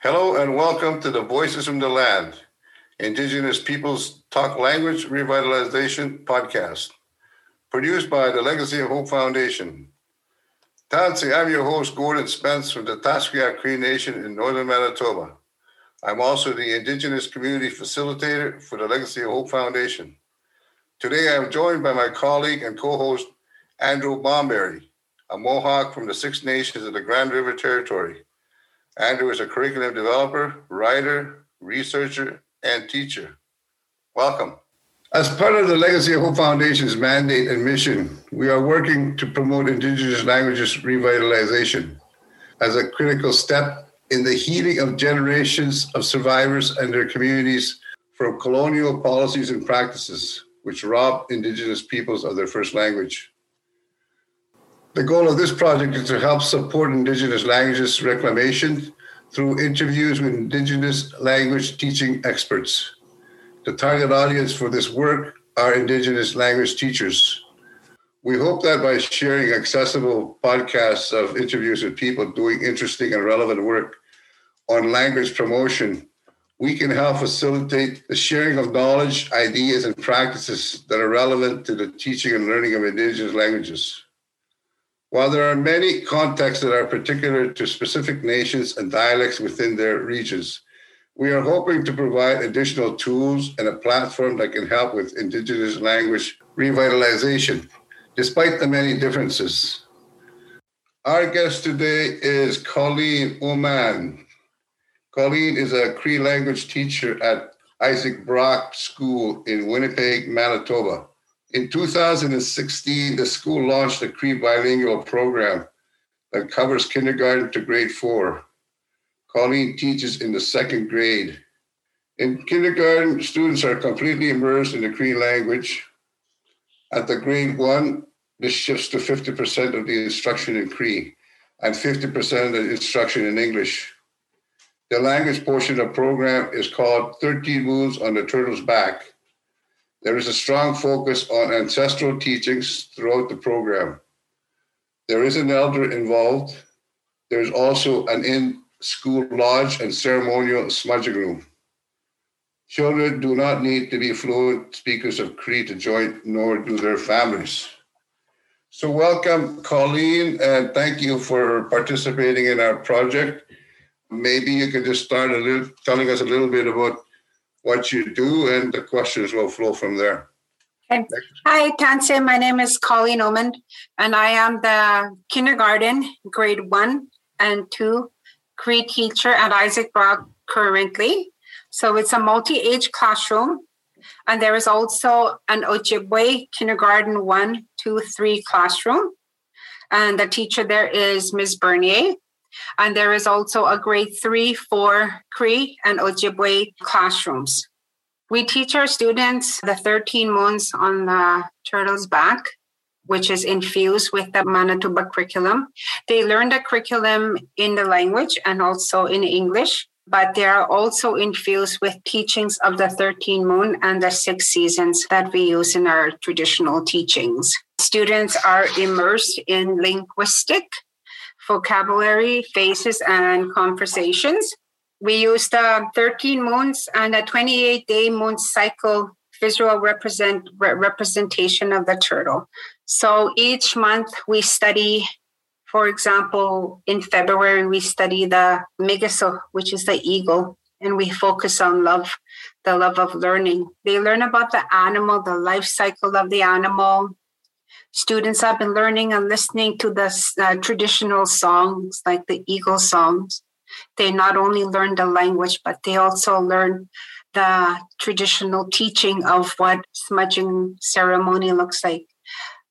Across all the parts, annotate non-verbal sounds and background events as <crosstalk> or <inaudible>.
Hello and welcome to the Voices from the Land, Indigenous Peoples Talk Language Revitalization Podcast, produced by the Legacy of Hope Foundation. Tansi, I'm your host, Gordon Spence from the Tasqueam Cree Nation in northern Manitoba. I'm also the Indigenous Community Facilitator for the Legacy of Hope Foundation. Today I'm joined by my colleague and co-host, Andrew Bomberry, a Mohawk from the Six Nations of the Grand River Territory. Andrew is a curriculum developer, writer, researcher, and teacher. Welcome. As part of the Legacy of Hope Foundation's mandate and mission, we are working to promote Indigenous languages revitalization as a critical step in the healing of generations of survivors and their communities from colonial policies and practices which rob Indigenous peoples of their first language. The goal of this project is to help support Indigenous languages reclamation through interviews with Indigenous language teaching experts. The target audience for this work are Indigenous language teachers. We hope that by sharing accessible podcasts of interviews with people doing interesting and relevant work on language promotion, we can help facilitate the sharing of knowledge, ideas, and practices that are relevant to the teaching and learning of Indigenous languages. While there are many contexts that are particular to specific nations and dialects within their regions, we are hoping to provide additional tools and a platform that can help with Indigenous language revitalization, despite the many differences. Our guest today is Colleen Omand. Colleen is a Cree language teacher at Isaac Brock School in Winnipeg, Manitoba. In 2016, the school launched a Cree bilingual program that covers kindergarten to grade four. Colleen teaches in the second grade. In kindergarten, students are completely immersed in the Cree language. At the grade one, this shifts to 50% of the instruction in Cree and 50% of the instruction in English. The language portion of the program is called 13 Moons on the Turtle's Back there is a strong focus on ancestral teachings throughout the program. There is an elder involved. There's also an in school lodge and ceremonial smudging room. Children do not need to be fluent speakers of Cree to join, nor do their families. So, welcome, Colleen, and thank you for participating in our project. Maybe you could just start a little, telling us a little bit about what you do, and the questions will flow from there. Okay. Hi, Tanse. My name is Colleen Omand, and I am the kindergarten, grade one and two Cree teacher at Isaac Brock currently. So it's a multi age classroom. And there is also an Ojibwe kindergarten one, two, three classroom. And the teacher there is Ms. Bernier. And there is also a grade three, four Cree and Ojibwe classrooms. We teach our students the 13 moons on the turtle's back, which is infused with the Manitoba curriculum. They learn the curriculum in the language and also in English, but they are also infused with teachings of the 13 moon and the six seasons that we use in our traditional teachings. Students are immersed in linguistic vocabulary, faces, and conversations. We use the 13 moons and a 28 day moon cycle visual represent re- representation of the turtle. So each month we study, for example, in February we study the Migiso, which is the eagle, and we focus on love, the love of learning. They learn about the animal, the life cycle of the animal, students have been learning and listening to the uh, traditional songs like the eagle songs. They not only learn the language but they also learn the traditional teaching of what smudging ceremony looks like.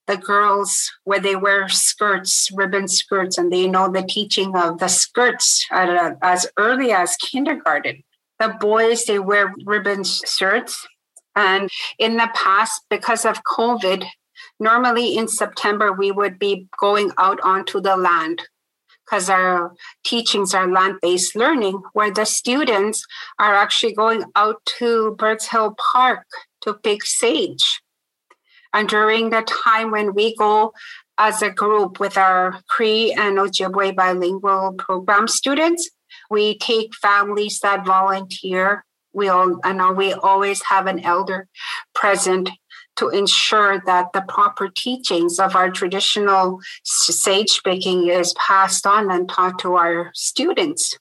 The girls where they wear skirts ribbon skirts and they know the teaching of the skirts at, as early as kindergarten. The boys they wear ribbon shirts. And in the past because of covid normally in September, we would be going out onto the land because our teachings are land based learning, where the students are actually going out to Birds Hill Park to pick sage. And during the time when we go as a group with our Cree and Ojibwe bilingual program students, We take families that volunteer. We all, I know we always have an elder present to ensure that the proper teachings of our traditional sage speaking is passed on and taught to our students.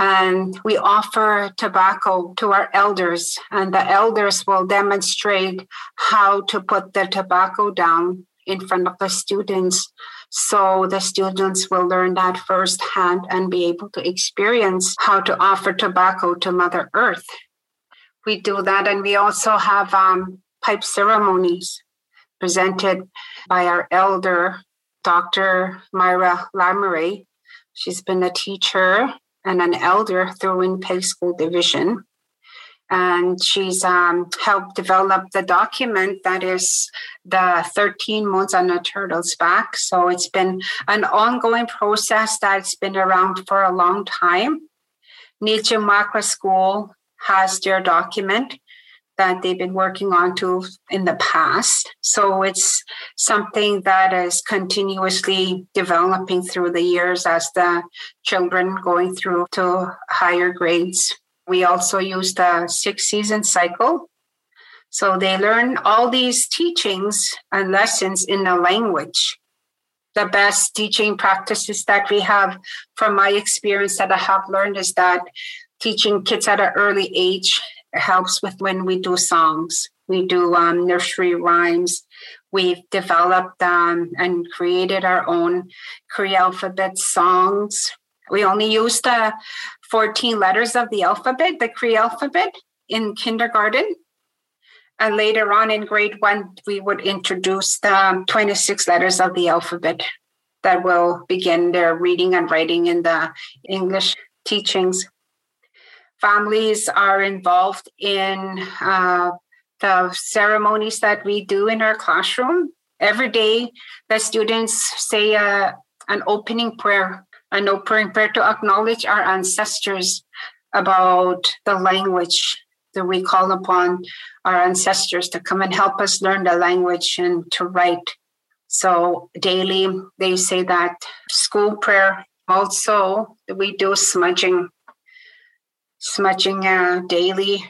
And we offer tobacco to our elders, and the elders will demonstrate how to put the tobacco down in front of the students. So the students will learn that firsthand and be able to experience how to offer tobacco to Mother Earth. We do that, and we also have um, pipe ceremonies presented by our elder, Dr. Myra Laramee. She's been a teacher and an elder through Winnipeg School Division. And she's um, helped develop the document that is the 13 months on a turtle's back. So it's been an ongoing process that's been around for a long time. Niji Mahkwa School has their document that they've been working on to in the past. So it's something that is continuously developing through the years as the children going through to higher grades. We also use the six season cycle. So they learn all these teachings and lessons in the language. The best teaching practices that we have, from my experience that I have learned, is that teaching kids at an early age helps with when we do songs. We do um, nursery rhymes. We've developed um, and created our own Cree alphabet songs. We only use the 14 letters of the alphabet, the Cree alphabet, in kindergarten. And later on in grade one, we would introduce the 26 letters of the alphabet that will begin their reading and writing in the English teachings families are involved in uh, the ceremonies that we do in our classroom. Every day, the students say uh, an opening prayer, an opening prayer to acknowledge our ancestors about the language that we call upon our ancestors to come and help us learn the language and to write. So daily, they say that school prayer. Also, we do smudging smudging uh, daily.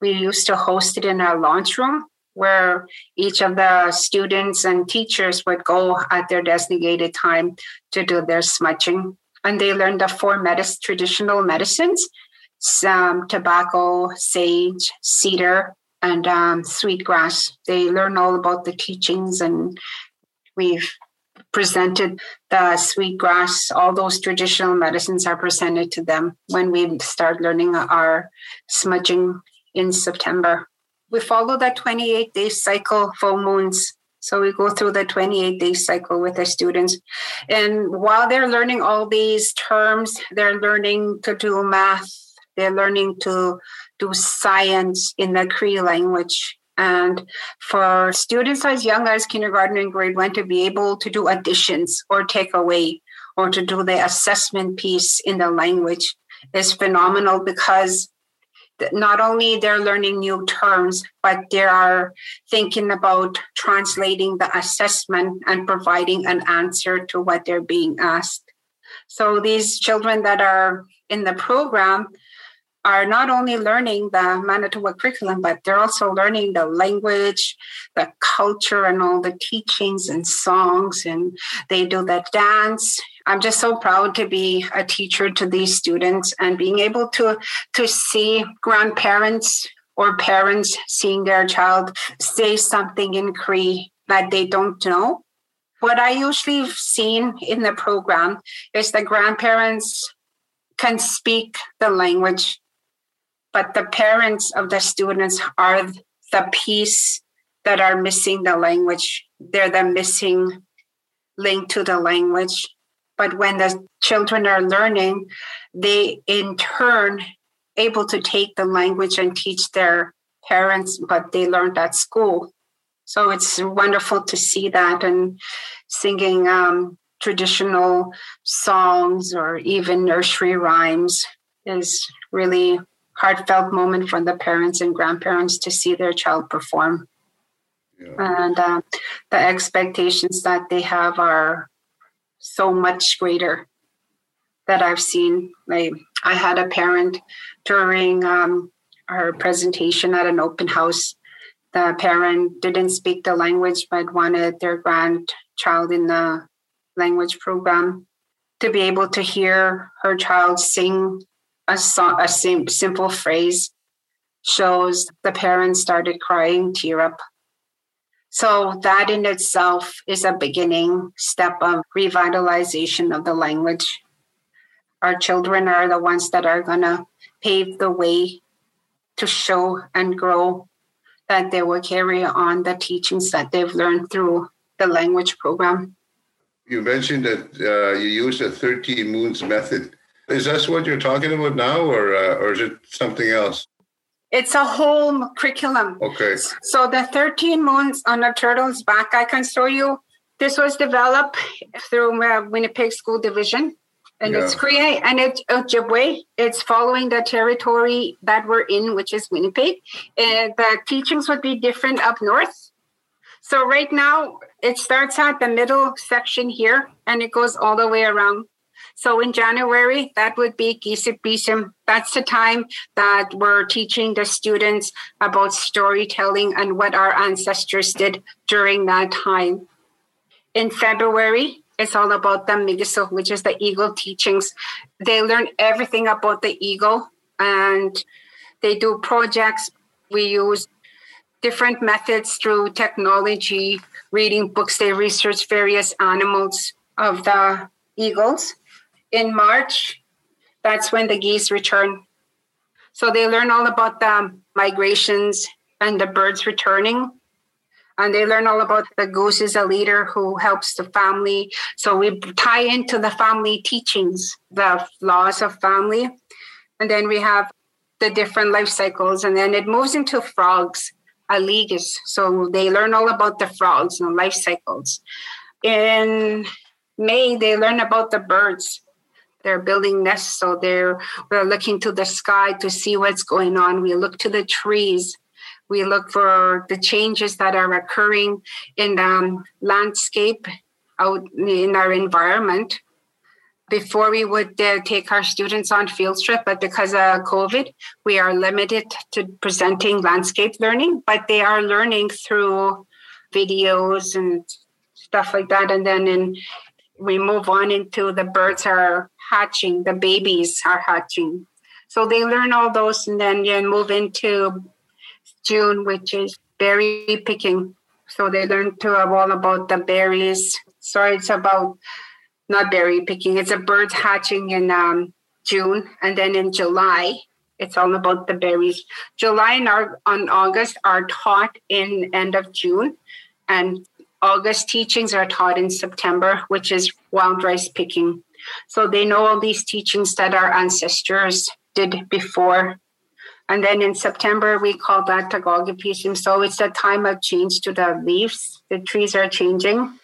We used to host it in our launch room where each of the students and teachers would go at their designated time to do their smudging. And they learned the four medis- traditional medicines some tobacco, sage, cedar, and um, sweetgrass. They learn all about the teachings, and we've presented the sweetgrass, all those traditional medicines are presented to them when we start learning our smudging in September. We follow that 28 day cycle full moons. So we go through the 28 day cycle with the students. And while they're learning all these terms, they're learning to do math, they're learning to do science in the Cree language. And for students as young as kindergarten and grade one to be able to do additions or take away or to do the assessment piece in the language is phenomenal because not only they're learning new terms, but they are thinking about translating the assessment and providing an answer to what they're being asked. So these children that are in the program are not only learning the Manitoba curriculum, but they're also learning the language, the culture, and all the teachings and songs, and they do the dance. I'm just so proud to be a teacher to these students and being able to to see grandparents or parents seeing their child say something in Cree that they don't know. What I usually have seen in the program is the grandparents can speak the language but the parents of the students are the piece that are missing the language. They're the missing link to the language. But when the children are learning, they in turn able to take the language and teach their parents, but they learned at school. So it's wonderful to see that and singing um, traditional songs or even nursery rhymes is really heartfelt moment for the parents and grandparents to see their child perform. Yeah. And uh, the expectations that they have are so much greater that I've seen. Like I had a parent during um, our presentation at an open house. The parent didn't speak the language but wanted their grandchild in the language program to be able to hear her child sing a a sim- simple phrase shows the parents started crying, tear up. So that in itself is a beginning step of revitalization of the language. Our children are the ones that are going to pave the way to show and grow that they will carry on the teachings that they've learned through the language program. You mentioned that uh, you use the 13 moons method. Is that what you're talking about now, or, uh, or is it something else? It's a whole curriculum. Okay. So the 13 moons on a turtle's back, I can show you. This was developed through uh, Winnipeg School Division. And yeah. it's create and it's Ojibwe. It's following the territory that we're in, which is Winnipeg. And the teachings would be different up north. So right now it starts at the middle section here and it goes all the way around so in January, that would be Gisip Bisim. That's the time that we're teaching the students about storytelling and what our ancestors did during that time. In February, it's all about the Migiso, which is the eagle teachings. They learn everything about the eagle and they do projects. We use different methods through technology, reading books. They research various animals of the eagles in March, that's when the geese return. So they learn all about the migrations and the birds returning. And they learn all about the goose is a leader who helps the family. So we tie into the family teachings, the laws of family. And then we have the different life cycles. And then it moves into frogs, aligas. So they learn all about the frogs and life cycles. In May, they learn about the birds they're building nests so they're we're looking to the sky to see what's going on. We look to the trees. We look for the changes that are occurring in the um, landscape out in our environment. Before we would uh, take our students on field trip but because of covid we are limited to presenting landscape learning but they are learning through videos and stuff like that. And then in we move on into the birds are hatching, the babies are hatching. So they learn all those and then you move into June, which is berry picking. So they learn to all about the berries. So it's about not berry picking, it's a bird hatching in um, June. And then in July, it's all about the berries. July and our, on August are taught in end of June. And August teachings are taught in September, which is wild rice picking. So they know all these teachings that our ancestors did before. And then in September, we call that Tagogipism. So it's the time of change to the leaves. The trees are changing.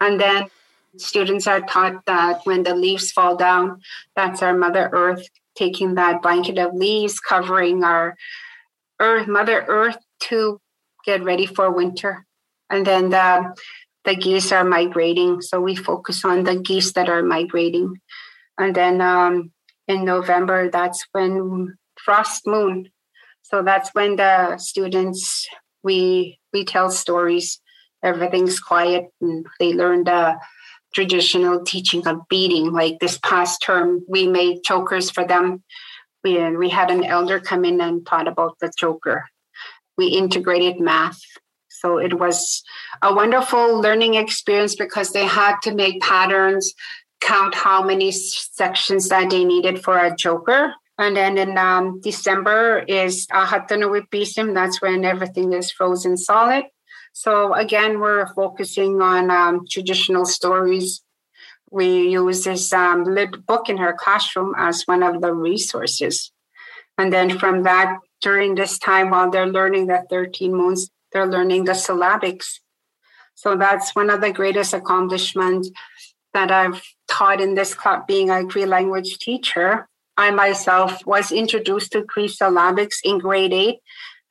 And then students are taught that when the leaves fall down, that's our Mother Earth taking that blanket of leaves, covering our Earth, Mother Earth to get ready for winter. And then the the geese are migrating. So we focus on the geese that are migrating. And then um, in November, that's when frost moon. So that's when the students we we tell stories. Everything's quiet, and they learn the traditional teaching of beating. Like this past term, we made chokers for them. We we had an elder come in and taught about the choker. We integrated math so it was a wonderful learning experience because they had to make patterns, count how many sections that they needed for a joker. And then in um, December is Ahatanuipisim. That's when everything is frozen solid. So again, we're focusing on um, traditional stories. We use this um, lit book in her classroom as one of the resources. And then from that, during this time while they're learning the 13 moons, they're learning the syllabics. So that's one of the greatest accomplishments that I've taught in this club being a Cree language teacher. I myself was introduced to Cree syllabics in grade eight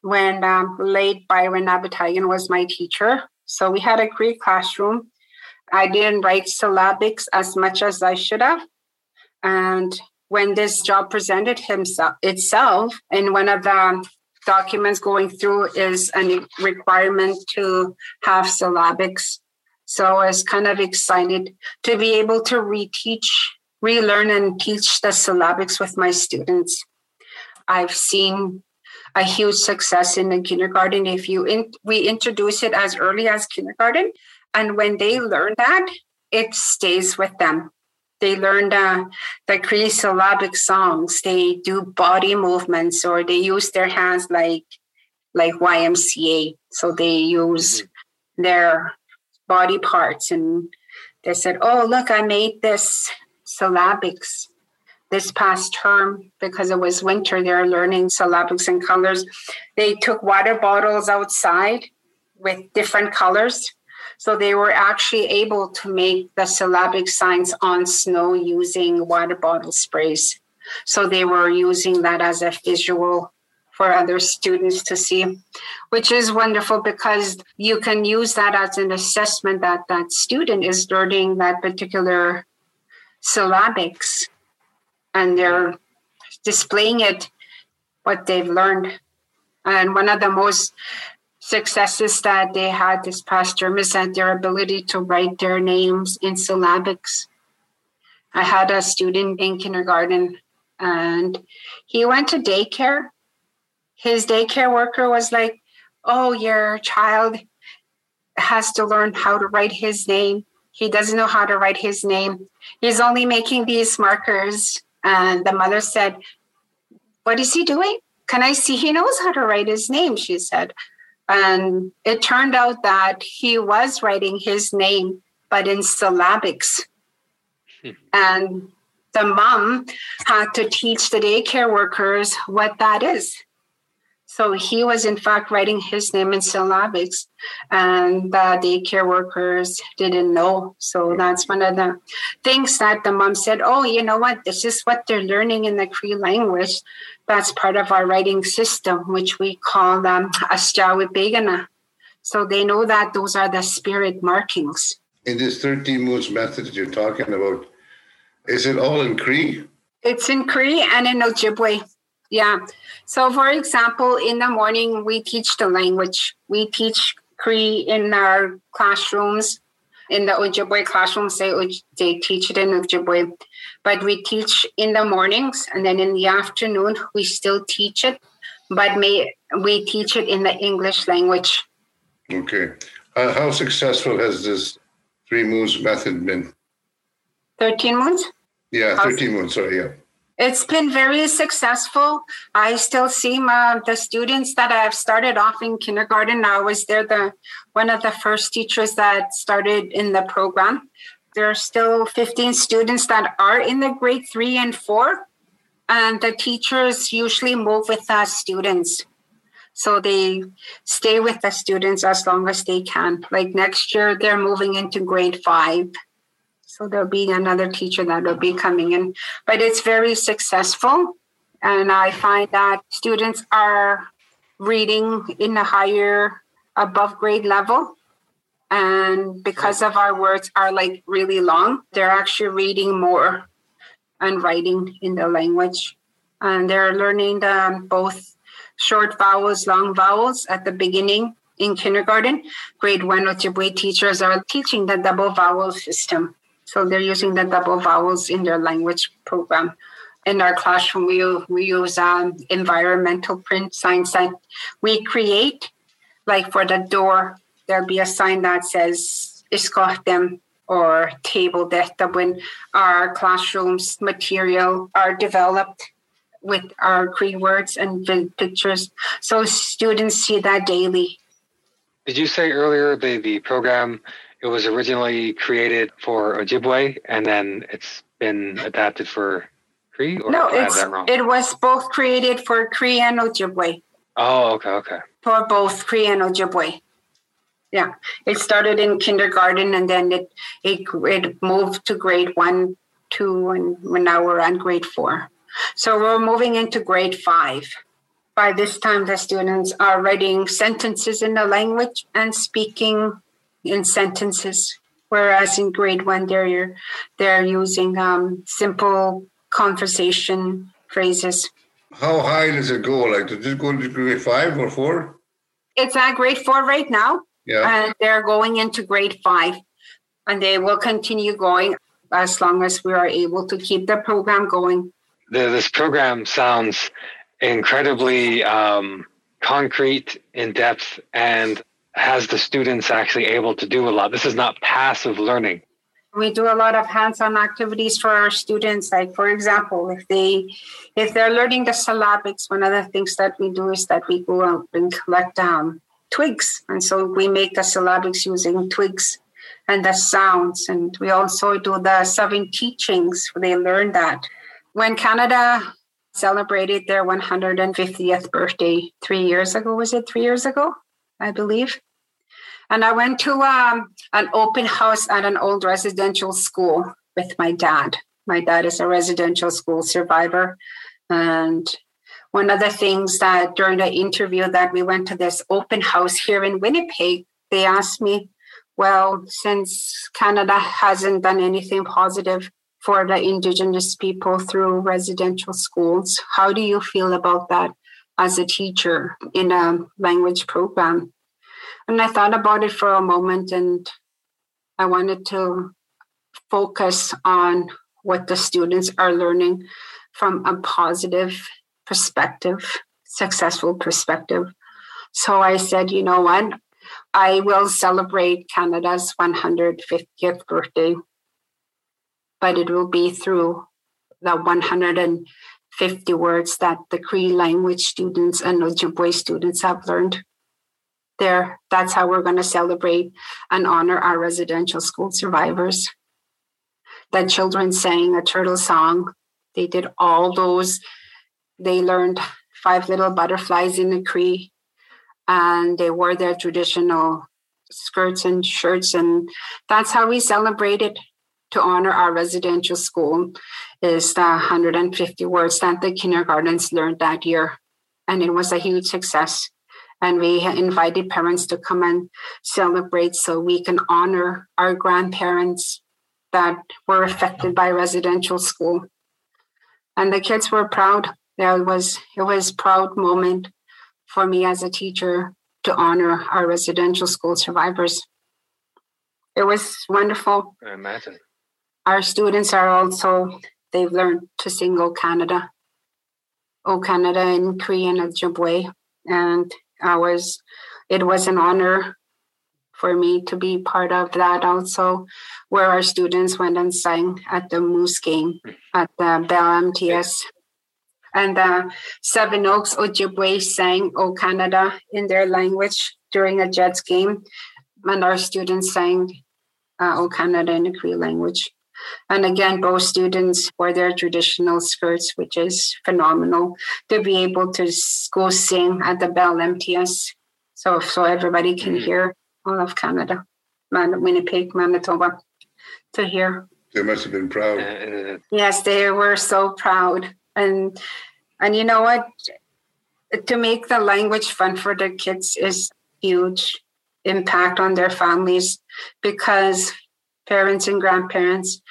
when um, late Byron Abatayan was my teacher. So we had a Cree classroom. I didn't write syllabics as much as I should have. And when this job presented himself itself, and one of the documents going through is a requirement to have syllabics. So I was kind of excited to be able to reteach, relearn, and teach the syllabics with my students. I've seen a huge success in the kindergarten if you in, we introduce it as early as kindergarten and when they learn that it stays with them they learn the, the Cree syllabic songs. They do body movements or they use their hands like like ymca so they use mm-hmm. their body parts and they said oh look i made this syllabics this past term because it was winter. They're learning syllabics and colors. They took water bottles outside with different colors so they were actually able to make the syllabic signs on snow using water bottle sprays so they were using that as a visual for other students to see which is wonderful because you can use that as an assessment that that student is learning that particular syllabics and they're displaying it what they've learned. And one of the most successes that they had this past term is that their ability to write their names in syllabics. I had a student in kindergarten and he went to daycare. His daycare worker was like, Oh, your child has to learn how to write his name. He doesn't know how to write his name. He's only making these markers and the mother said, What is he doing? Can I see? He knows how to write his name, she said. And it turned out that he was writing his name, but in syllabics. Hmm. And the mom had to teach the daycare workers what that is. So he was, in fact, writing his name in syllabics, and the daycare workers didn't know. So that's one of the things that the mom said, Oh, you know what? This is what they're learning in the Cree language. That's part of our writing system, which we call um, them Begana. So they know that those are the spirit markings. In this 13 moves method that you're talking about, is it all in Cree? It's in Cree and in Ojibwe. Yeah. So, for example, in the morning, we teach the language. We teach Cree in our classrooms. In the Ojibwe classrooms, they, they teach it in Ojibwe. But we teach in the mornings, and then in the afternoon, we still teach it, but may, we teach it in the English language. Okay. Uh, how successful has this three moons method been? 13 months? Yeah, 13 months, sorry, yeah. It's been very successful. I still see my, the students that I've started off in kindergarten. I was there the one of the first teachers that started in the program. There are still 15 students that are in the grade three and four, and the teachers usually move with the students. So they stay with the students as long as they can. Like next year, they're moving into grade five. So there'll be another teacher that will be coming in. But it's very successful. And I find that students are reading in a higher above grade level. And because of our words are like really long, they're actually reading more and writing in the language. And they're learning the, both short vowels, long vowels at the beginning in kindergarten. Grade one Ojibwe teachers are teaching the double vowel system. So they're using the double vowels in their language program. In our classroom, we, we use um, environmental print signs that we create. Like for the door, there'll be a sign that says them or table that when our classrooms material are developed with our Cree words and pictures. So students see that daily. Did you say earlier the, the program it was originally created for Ojibwe and then it's been adapted for Cree? Or no, it's, it was both created for Cree and Ojibwe. Oh, okay, okay. For both Cree and Ojibwe. Yeah, it started in kindergarten and then it it, it moved to grade one, two, and now we're on grade four. So we're moving into grade five. By this time, the students are writing sentences in the language and speaking in sentences, whereas in grade one they're they're using um, simple conversation phrases. How high does it go? Like, does it go to grade five or four? It's at grade four right now, Yeah. and they're going into grade five, and they will continue going as long as we are able to keep the program going. The, this program sounds incredibly um, concrete, in depth, and has the students actually able to do a lot. This is not passive learning. we do a lot of hands-on activities for our students. Like for example if they if they're learning the syllabics one of the things that we do is that we go out and collect um, twigs. And so we make the syllabics using twigs and the sounds. And we also do the seven teachings. They learn that. When canada celebrated their 150th birthday three years ago was it three years ago i believe and I went to um, an open house at an old residential school with my dad. My dad is a residential school survivor. And one of the things that during the interview that we went to this open house here in Winnipeg, they asked me, well, since Canada hasn't done anything positive for the Indigenous people through residential schools, how do you feel about that as a teacher in a language program? And I thought about it for a moment and I wanted to focus on what the students are learning from a positive perspective, successful perspective. So I said, you know what? I will celebrate Canada's 150th birthday, but it will be through the 150 words that the Cree language students and Ojibwe students have learned there. That's how we're going to celebrate and honor our residential school survivors. The children sang a turtle song. They did all those. They learned five little butterflies in the cree and they wore their traditional skirts and shirts and that's how we celebrated to honor our residential school is the 150 words that the kindergartens learned that year. And it was a huge success and we invited parents to come and celebrate so we can honor our grandparents that were affected by residential school. And the kids were proud. There was it was proud moment for me as a teacher to honor our residential school survivors. It was wonderful. I imagine. our students are also they've learned to sing o canada. O canada in cree and ojibwe and I was it was an honor for me to be part of that also where our students went and sang at the moose game at the bell mts and the seven oaks ojibwe sang o canada in their language during a jets game and our students sang uh, o canada in the cree language and again, both students wore their traditional skirts, which is phenomenal to be able to go sing at the Bell MTS. So, so everybody can hear all of Canada, Man- Winnipeg, Manitoba, to hear. They must have been proud. Uh, Yes, they were so proud, and and you know what? To make the language fun for the kids is huge impact on their families because parents and grandparents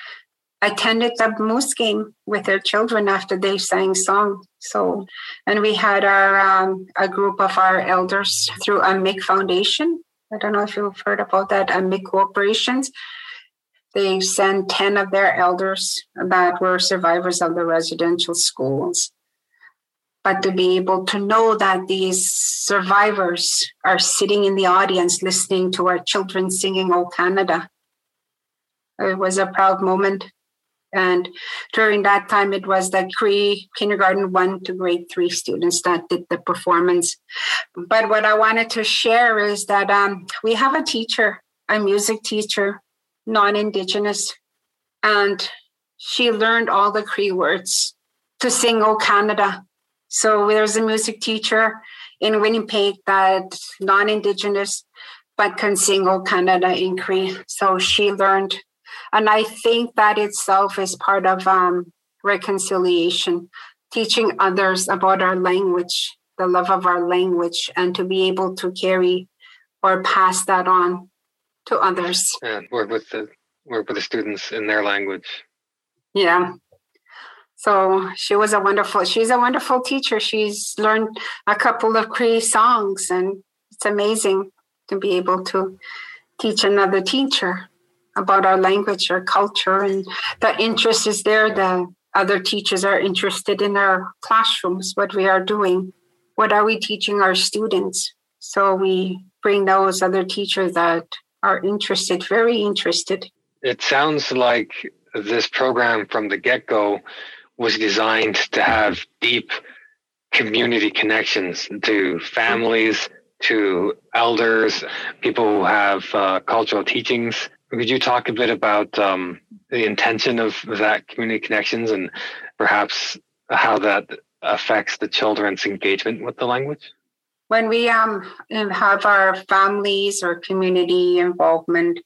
attended the moose game with their children after they sang song. So, and we had our um, a group of our elders through a MIC Foundation. I don't know if you've heard about that, a MIC corporations. They sent 10 of their elders that were survivors of the residential schools. But to be able to know that these survivors are sitting in the audience listening to our children singing O Canada, it was a proud moment. And during that time, it was the Cree kindergarten one to grade three students that did the performance. But what I wanted to share is that um, we have a teacher, a music teacher, non Indigenous, and she learned all the Cree words to sing O Canada. So there's a music teacher in Winnipeg that non Indigenous, but can sing O Canada in Cree. So she learned and I think that itself is part of um, reconciliation, teaching others about our language, the love of our language, and to be able to carry or pass that on to others. and work with the work with the students in their language. Yeah. So she was a wonderful, she's a wonderful teacher. She's learned a couple of Cree songs, and it's amazing to be able to teach another teacher about our language, our culture, and the interest is there. The other teachers are interested in our classrooms, what we are doing, what are we teaching our students. So we bring those other teachers that are interested, very interested. It sounds like this program from the get go was designed to have deep community connections to families, to elders, people who have uh, cultural teachings. Could you talk a bit about um, the intention of that community connections and perhaps how that affects the children's engagement with the language? When we um, have our families or community involvement,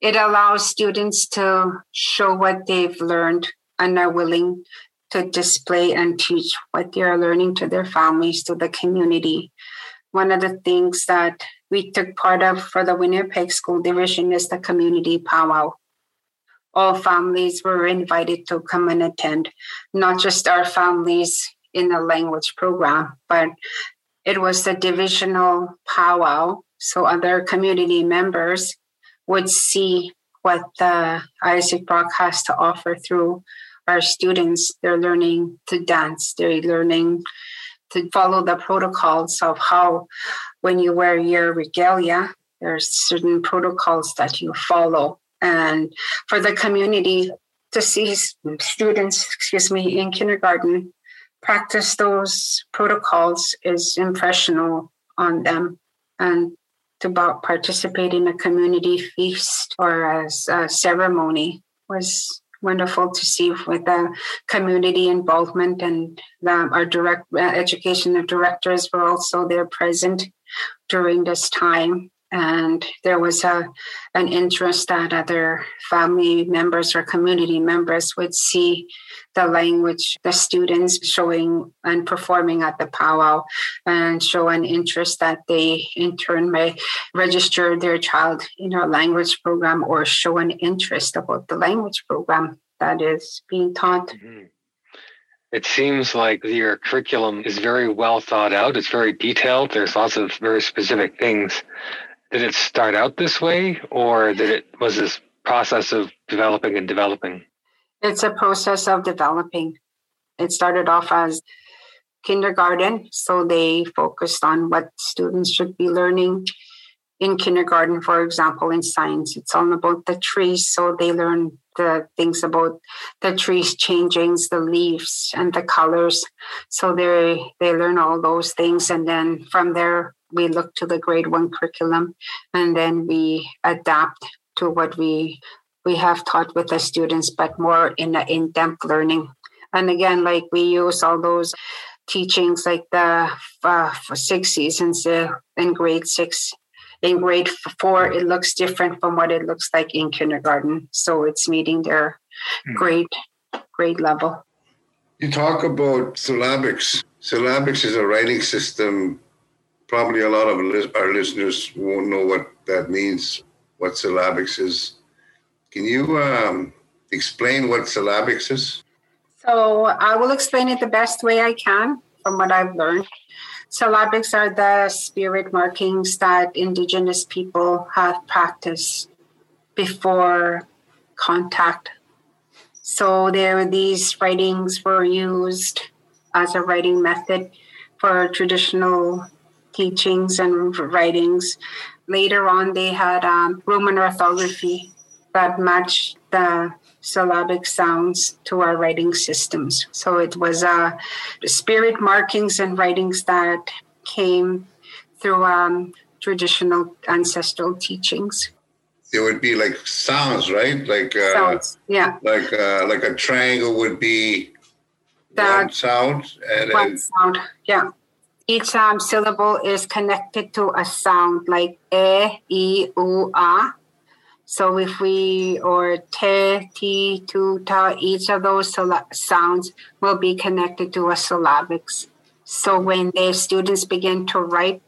it allows students to show what they've learned and are willing to display and teach what they are learning to their families, to the community. One of the things that we took part of for the Winnipeg School Division is the community powwow. All families were invited to come and attend, not just our families in the language program, but it was the divisional powwow. So other community members would see what the Isaac Brock has to offer through our students. They're learning to dance, they're learning to follow the protocols of how, when you wear your regalia, there's certain protocols that you follow. And for the community to see students, excuse me, in kindergarten practice those protocols is impressional on them. And to participate in a community feast or a, a ceremony was wonderful to see with the community involvement and the, our direct uh, education directors were also there present during this time and there was a an interest that other family members or community members would see the language the students showing and performing at the powwow and show an interest that they in turn may register their child in our language program or show an interest about the language program that is being taught mm-hmm. It seems like your curriculum is very well thought out. It's very detailed. There's lots of very specific things did it start out this way or did it was this process of developing and developing? It's a process of developing. It started off as kindergarten so they focused on what students should be learning in kindergarten for example in science. It's all about the trees so they learn the things about the trees changing the leaves and the colors. So they they learn all those things and then from there we look to the grade one curriculum and then we adapt to what we we have taught with the students but more in a in-depth learning. And again like we use all those teachings like the uh, six seasons uh, in grade six in grade four it looks different from what it looks like in kindergarten. So it's meeting their mm. grade grade level. You talk about syllabics. Syllabics is a writing system probably a lot of our listeners won't know what that means, what syllabics is. Can you um, explain what syllabics is? So I will explain it the best way I can from what I've learned. Syllabics are the spirit markings that Indigenous people have practiced before contact. So there, these writings were used as a writing method for traditional teachings and writings. Later on, they had um, Roman orthography that matched the syllabic sounds to our writing systems. So it was uh, spirit markings and writings that came through um, traditional ancestral teachings. There would be like sounds, right? Like uh, sounds, yeah. Like uh, like a triangle would be that one sound, and one sound, yeah each um, syllable is connected to a sound like e, e, u, a. So if we or te, ti, tu, ta, each of those sounds will be connected to a syllabics. So when the students begin to write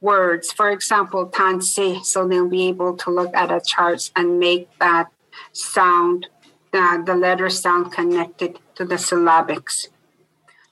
words, for example, tansi, so they'll be able to look at a chart and make that sound, uh, the letter sound connected to the syllabics.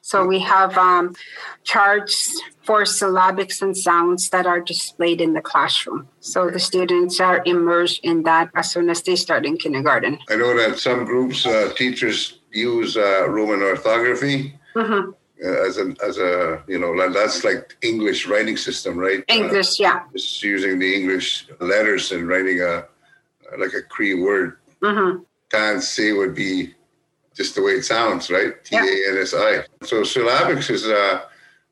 So we have um, charts for syllabics and sounds that are displayed in the classroom. So the students are immersed in that as soon as they start in kindergarten. I know that some groups, uh, teachers use uh, Roman orthography hmm uh, as a, as a, you know, that's like English writing system, right? Uh, English, yeah. just using the English letters and writing a, like a Cree word. hmm Tansy would be just the way it sounds, right? T A N S I. Yeah. A N S I. So syllabics is a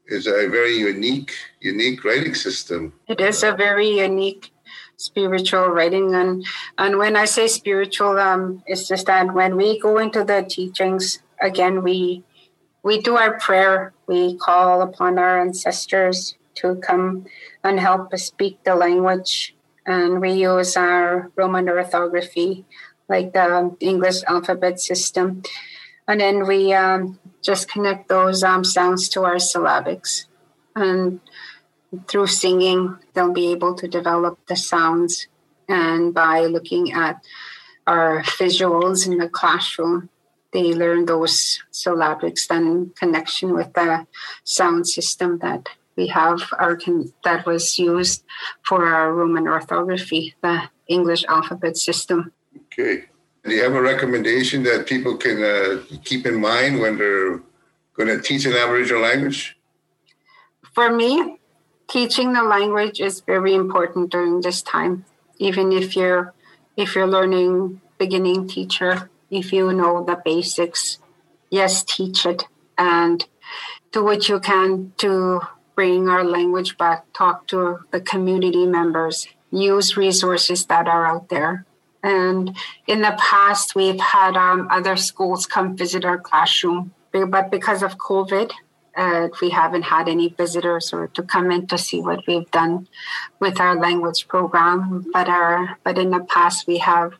is a very unique unique writing system. It is a very unique spiritual writing, and and when I say spiritual, um, it's just that when we go into the teachings again, we we do our prayer. We call upon our ancestors to come and help us speak the language, and we use our Roman orthography, like the English alphabet system, and then we um, just connect those um, sounds to our syllabics, and through singing, they'll be able to develop the sounds. And by looking at our visuals in the classroom, they learn those syllabics in connection with the sound system that we have our that was used for our Roman orthography, the English alphabet system. Okay. Do you have a recommendation that people can uh, keep in mind when they're going to teach an Aboriginal language? For me, teaching the language is very important during this time. Even if you're if you're learning beginning teacher, if you know the basics, yes, teach it and do what you can to bring our language back. Talk to the community members. Use resources that are out there. And in the past, we've had um, other schools come visit our classroom, but because of COVID, uh, we haven't had any visitors or to come in to see what we've done with our language program. But our but in the past we have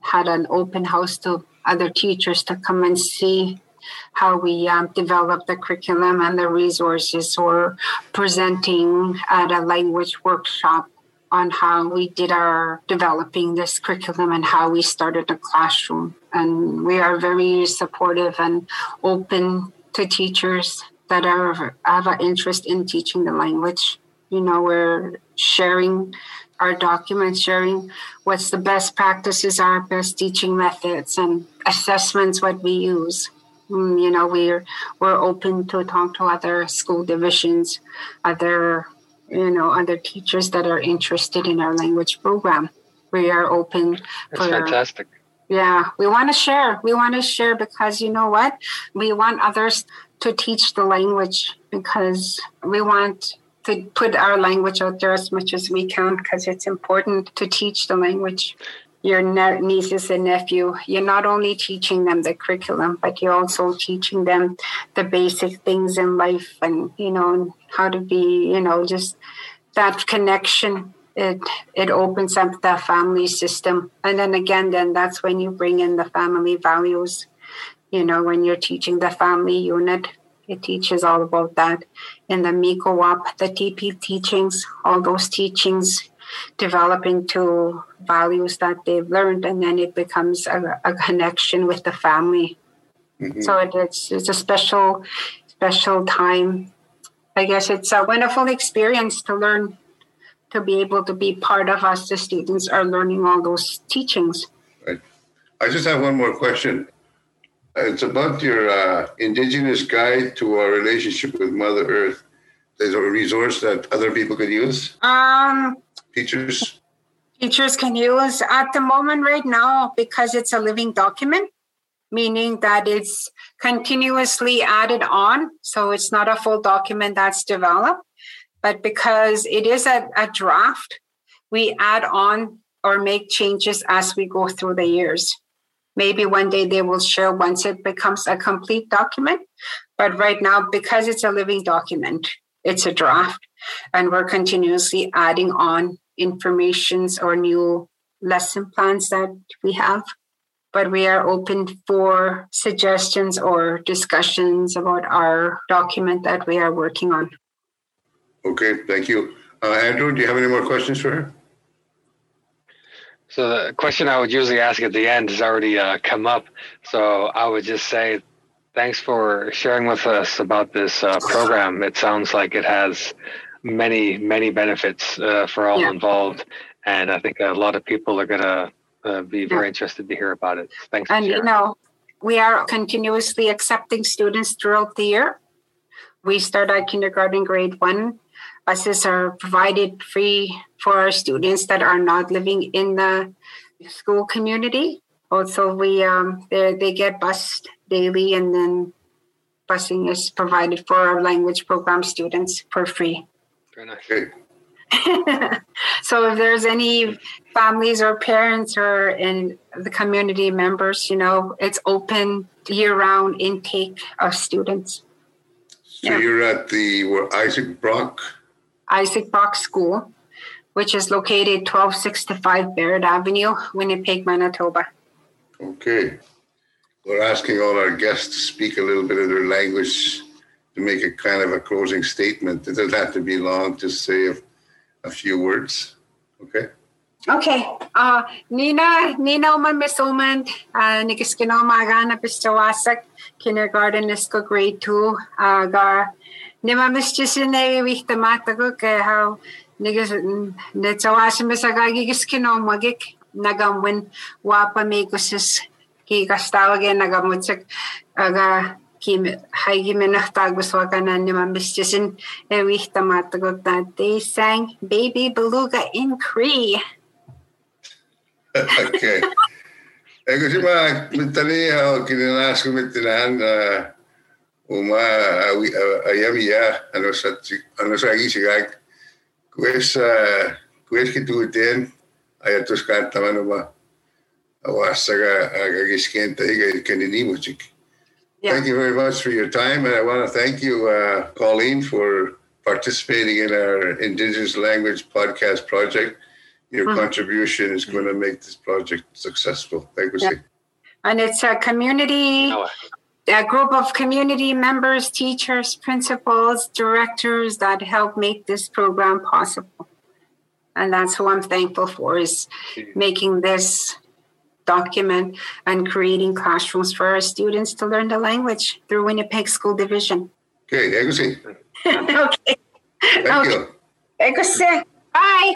had an open house to other teachers to come and see how we um, develop the curriculum and the resources or presenting at a language workshop on how we did our developing this curriculum and how we started the classroom and we are very supportive and open to teachers that are have an interest in teaching the language. You know, we're sharing our documents, sharing what's the best practices, our best teaching methods, and assessments what we use. Mm, You know, we're we're open to talk to other school divisions, other you know other teachers that are interested in our language program. We are open That's for fantastic. yeah, we want to share. We want to share because you know what? We want others to teach the language because we want to put our language out there as much as we can because it's important to teach the language. Your ne- nieces and nephew, you're not only teaching them the curriculum, but you're also teaching them the basic things in life and, you know, how to be, you know, just that connection it it opens up the family system. And then again then that's when you bring in the family values. You know when you're teaching the family unit it teaches all about that. In the mikowap the tp teachings all those teachings develop into values that they've learned and then it becomes a, a connection with the family Mhm. so it, it's it's a special special time i guess it's a wonderful experience to learn to be able to be part of us the students are learning all those teachings I just have one more question. It's about your uh, Indigenous guide to our relationship with Mother Earth. There's a resource that other people could use, um teachers. teachers can use at the moment right now because it's a living document meaning that it's continuously added on so it's not a full document that's developed but because it is a, a draft we add on or make changes as we go through the years maybe one day they will share once it becomes a complete document but right now because it's a living document it's a draft and we're continuously adding on informations or new lesson plans that we have but we are open for suggestions or discussions about our document that we are working on Okay, thank you. Uh, Andrew, do you have any more questions for her? So the question I would usually ask at the end has already uh, come up. So I would just say Thanks for sharing with us about this uh, program. It sounds like it has many, many benefits uh, for all Yeah. involved. And I think a lot of people are going to uh, be very interested to hear about it. Thanks And you know, we are continuously accepting students throughout the year. We start at kindergarten grade one. Buses are provided free for our students that are not living in the school community. Also, we um, they they get bused daily, and then busing is provided for our language program students for free. Very nice. Okay. <laughs> so if there's any families or parents or in the community members, you know, it's open year-round intake of students. So Yeah. you're at the where Isaac Brock. Isaac Brock School, which is located 1265 Barratt Avenue, Winnipeg, Manitoba. Okay. We're asking all our guests to speak a little bit of their language to make a kind of a closing statement. It doesn't have to be long, just say a, a few words. Okay. Okay. Uh, Nina, Nina Uman Misuman, uh, Nikiskino Magana Pistawasak, kindergarten is ko grade two. Uh, gar, Nima Mistisine Wichtamatago, how Niggas Netsawasim Misagagi Giskino Magik, Nagamwin, Wapa Megusis, Kikastawage, Nagamutsak, Aga. haigimenartagusuakananniman missisin ewihtamaattakuttaa eh, they sang baby beluga in cree. <laughs> Okei. Eikö eikö mä, mitä niin liiha onkin niin äsken mittinä hän uma ajamia anosagisi kaik. Kuessa kueskin tuuteen ajatus kantavan oma avassa kaikki skentä eikä ikään niin Yeah. Thank you very much for your time, and I want to thank you, uh, Colleen, for participating in our Indigenous Language Podcast project. Your Mhm. contribution is going to make this project successful. Thank you. Yeah. And it's a community, a group of community members, teachers, principals, directors that help make this program possible. And that's who I'm thankful for is making this document and creating classrooms for our students to learn the language through Winnipeg School Division. Okay, thank <laughs> okay. Thank you. Okay. Bye.